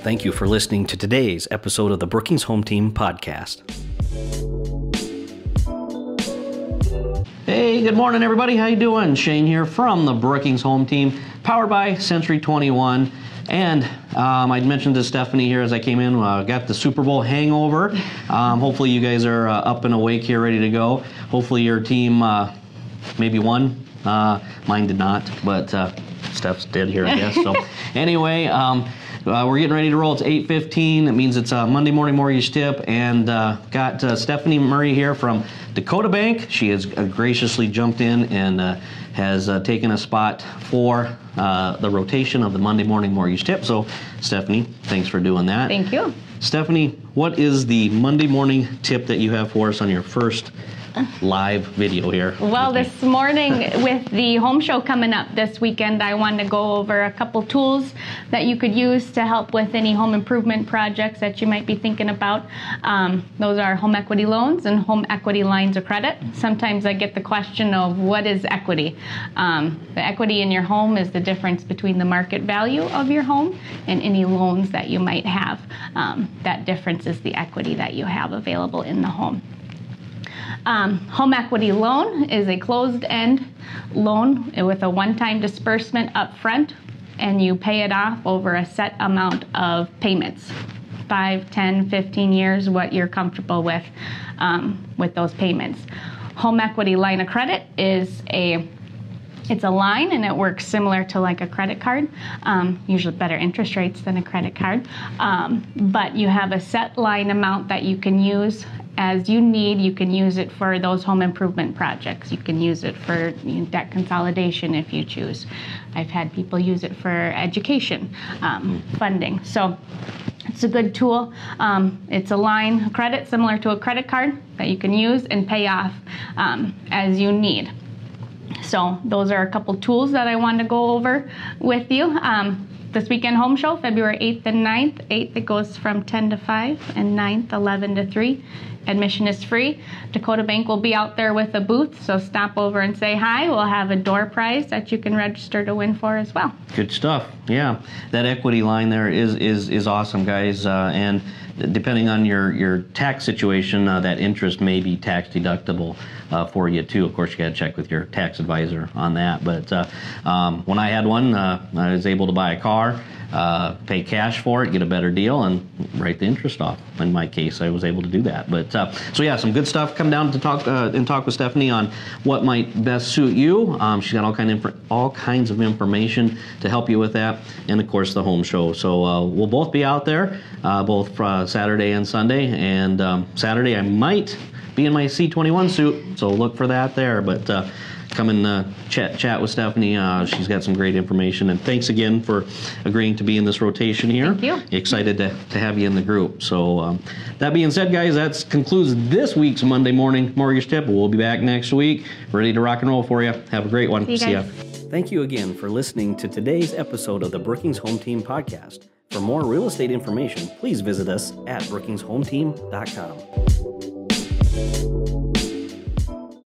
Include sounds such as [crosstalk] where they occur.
Thank you for listening to today's episode of the Brookings Home Team podcast. Hey, good morning, everybody. How you doing? Shane here from the Brookings Home Team, powered by Century 21. And um, I mentioned to Stephanie here as I came in, uh, got the Super Bowl hangover. Um, hopefully, you guys are uh, up and awake here, ready to go. Hopefully, your team uh, maybe won. Uh, mine did not, but uh, Steph's did here, I guess. So, [laughs] anyway. Um, uh, we're getting ready to roll. It's 8:15. It means it's a Monday morning mortgage tip, and uh, got uh, Stephanie Murray here from Dacotah Bank. She has uh, graciously jumped in and uh, has uh, taken a spot for the rotation of the Monday morning mortgage tip. So, Stephanie, thanks for doing that. Thank you. Stephanie, what is the Monday morning tip that you have for us on your first live video here. Well, this morning [laughs] with the home show coming up this weekend, I wanted to go over a couple tools that you could use to help with any home improvement projects that you might be thinking about. Um, those are home equity loans and home equity lines of credit. Sometimes I get the question of what is equity? Um, the equity in your home is the difference between the market value of your home and any loans that you might have. Um, that difference is the equity that you have available in the home. Um, home equity loan is a closed end loan with a one time disbursement up front, and you pay it off over a set amount of payments 5, 10, 15 years, what you're comfortable with um, with those payments. Home equity line of credit is a it's a line and it works similar to like a credit card, um, usually better interest rates than a credit card. Um, but you have a set line amount that you can use as you need. You can use it for those home improvement projects. You can use it for debt consolidation if you choose. I've had people use it for education um, funding. So it's a good tool. Um, it's a line credit similar to a credit card that you can use and pay off um, as you need. So those are a couple tools that I wanted to go over with you. Um, this weekend home show, February 8th and 9th. 8th it goes from 10 to 5 and 9th 11 to 3. Admission is free. Dacotah Bank will be out there with a booth, so stop over and say hi. We'll have a door prize that you can register to win for as well. Good stuff. Yeah, that equity line there is is is awesome, guys. Uh, and depending on your your tax situation, uh, that interest may be tax deductible uh, for you too. Of course, you got to check with your tax advisor on that. But uh, um, when I had one, uh, I was able to buy a car uh, pay cash for it, get a better deal, and write the interest off. In my case, I was able to do that. But uh, so yeah, some good stuff. Come down to talk uh, and talk with Stephanie on what might best suit you. Um, she's got all kind of all kinds of information to help you with that, and of course the home show. So uh, we'll both be out there, uh, both uh, Saturday and Sunday. And um, Saturday I might be in my C21 suit, so look for that there. But come and uh, chat chat with Stephanie. Uh, she's got some great information. And thanks again for agreeing to be in this rotation here. Thank you. Excited to, to have you in the group. So um, that being said, guys, that concludes this week's Monday morning mortgage tip. We'll be back next week, ready to rock and roll for you. Have a great one. See, See ya. Thank you again for listening to today's episode of the Brookings Home Team podcast. For more real estate information, please visit us at brookingshometeam.com.